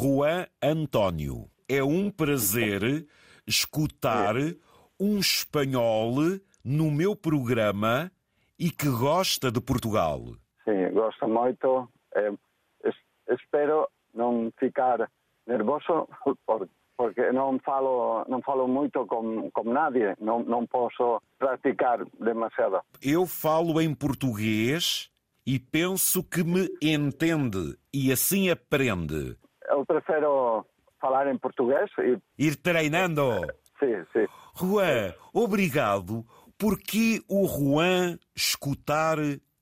Juan António. É um prazer escutar um espanhol no meu programa e que gosta de Portugal. Sim, gosto muito. Es- espero não ficar nervoso por- porque não falo, não falo muito com, com nadie. Não, não posso praticar demasiado. Eu falo em português e penso que me entende e assim aprende. Eu prefiro falar em português e Ir treinando. sim, sim. Juan, obrigado. Porque o Juan escutar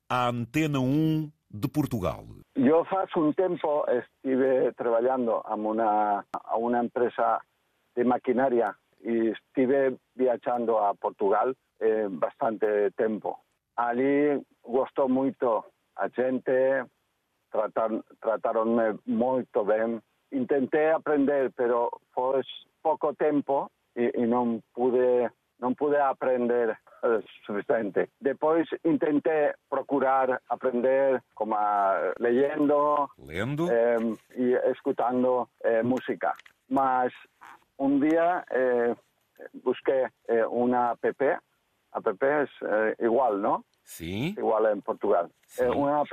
a Antena 1 de Portugal? Eu faz um tempo estive trabalhando a uma, a uma empresa de maquinaria e estive viajando a Portugal eh, bastante tempo. Ali gostou muito a gente, tratar, trataram-me muito bem. Tentei aprender, pero foi pouco tempo e, e não pude não pude aprender eh, suficiente. Depois tentei procurar aprender como leyendo Lendo? eh, y escuchando eh, música. Mas un día eh, busqué eh, una app, app es eh, igual, ¿no? Sim. Igual en Portugal. Sí. Eh, una app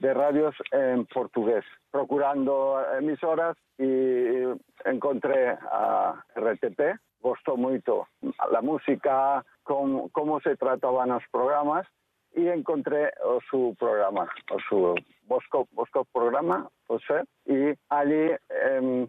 de radios en portugués, procurando emisoras y encontré a RTP. Gustó mucho la música, cómo, cómo se trataban los programas y encontré su programa, o su Bosco, Bosco programa, o sea, y allí eh,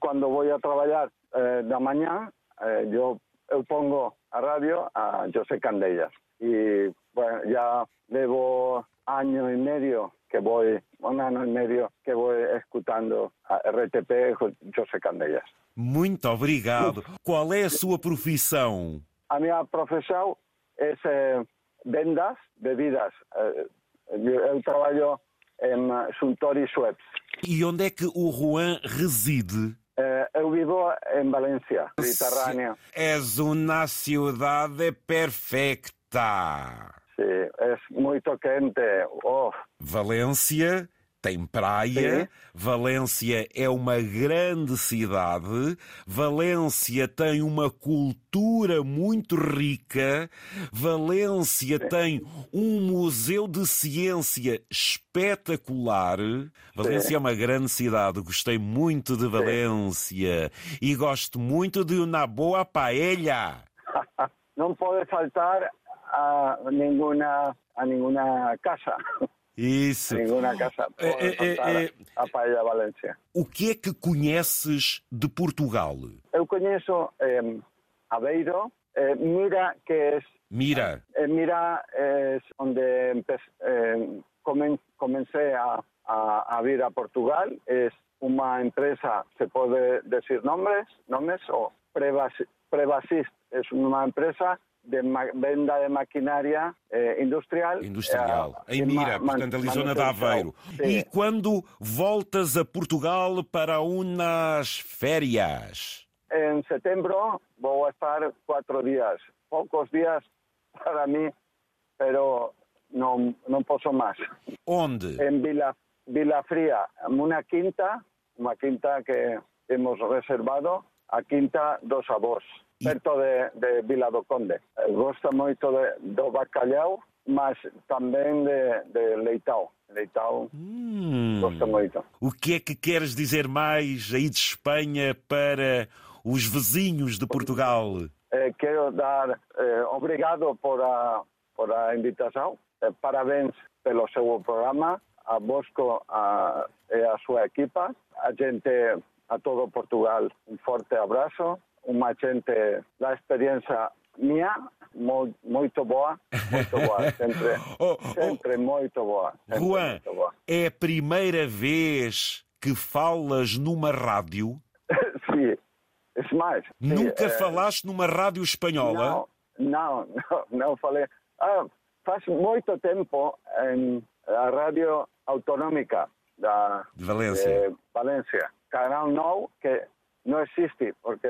cuando voy a trabajar eh, de mañana, eh, yo, eu pongo a radio a José Candellas y bueno, ya llevo año y medio que voy, un año y medio que voy escuchando a RTP José Candellas. Muito obrigado. Qual é a sua profissão? A minha profissão é eh, vendas bebidas. Eh, eu, eu trabalho em Suntory Schweppes. E onde é que o Juan reside? Eh, eu vivo em Valência, Mediterrâneo. És uma cidade perfeita. Sim, é muito quente. Oh, Valência tem praia, Sim. Valência é uma grande cidade, Valência tem uma cultura muito rica, Valência tem um museu de ciência espetacular. Valência é uma grande cidade, gostei muito de Valência e gosto muito de uma boa paella. não pode faltar a nenhuma, a nenhuma casa. Isso. Nenhuma casa pode Eh, eh, faltar eh, a Paella Valência. O que é que conheces de Portugal? Eu conheço eh, Aveiro, eh, Mira, que é Mira, Eh, mira, es donde empe- eh, comen- comencé a, a, a vir a Portugal. Es una empresa, se puede decir nombres, nombres o Prevas- Prevasist. Es una empresa de venda de maquinaria eh, industrial. industrial. eh, Em Mira, ma- portanto, ali zona de. Aveiro. Sim. E quando voltas a Portugal para umas férias? En septiembre voy a estar cuatro días. Pocos días para mí, pero no, no puedo más. Onde? en Vila, Vila Fría, una quinta, una quinta que hemos reservado, a Quinta dos Avós, perto de, de Vila do Conde. Gosta moito de, do bacalhau, mas tamén de, de leitão. Leitão Hum, gosta moito. o que é que queres dizer mais aí de Espanha para os vizinhos de Portugal? Eh, quero dar eh, obrigado por a, por a invitação. Eh, parabéns pelo seu programa. A Bosco a, e a súa equipa. A gente, a todo Portugal, un forte abrazo. Unha gente, da experiencia mía, moi, moito boa. Moito boa. Sempre, Oh, oh, sempre moito boa. Sempre Juan, boa. é a primeira vez que falas numa rádio? Sim. Sí, Nunca eh, falaste numa rádio espanhola? Não, não, não, não falei. Ah, faz muito tempo em a rádio autonômica da De Valência. de Valência. Canal Nou, que não existe, porque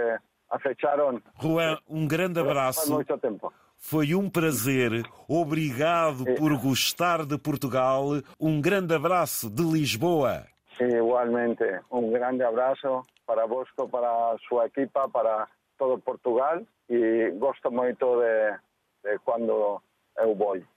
a fecharam Juan, um grande abraço. muito. Foi um prazer. Obrigado por gostar de Portugal. Um grande abraço de Lisboa. Igualmente, un grande abrazo para Bosco, para su equipa, para todo Portugal e gosto moito de, de quando eu vou.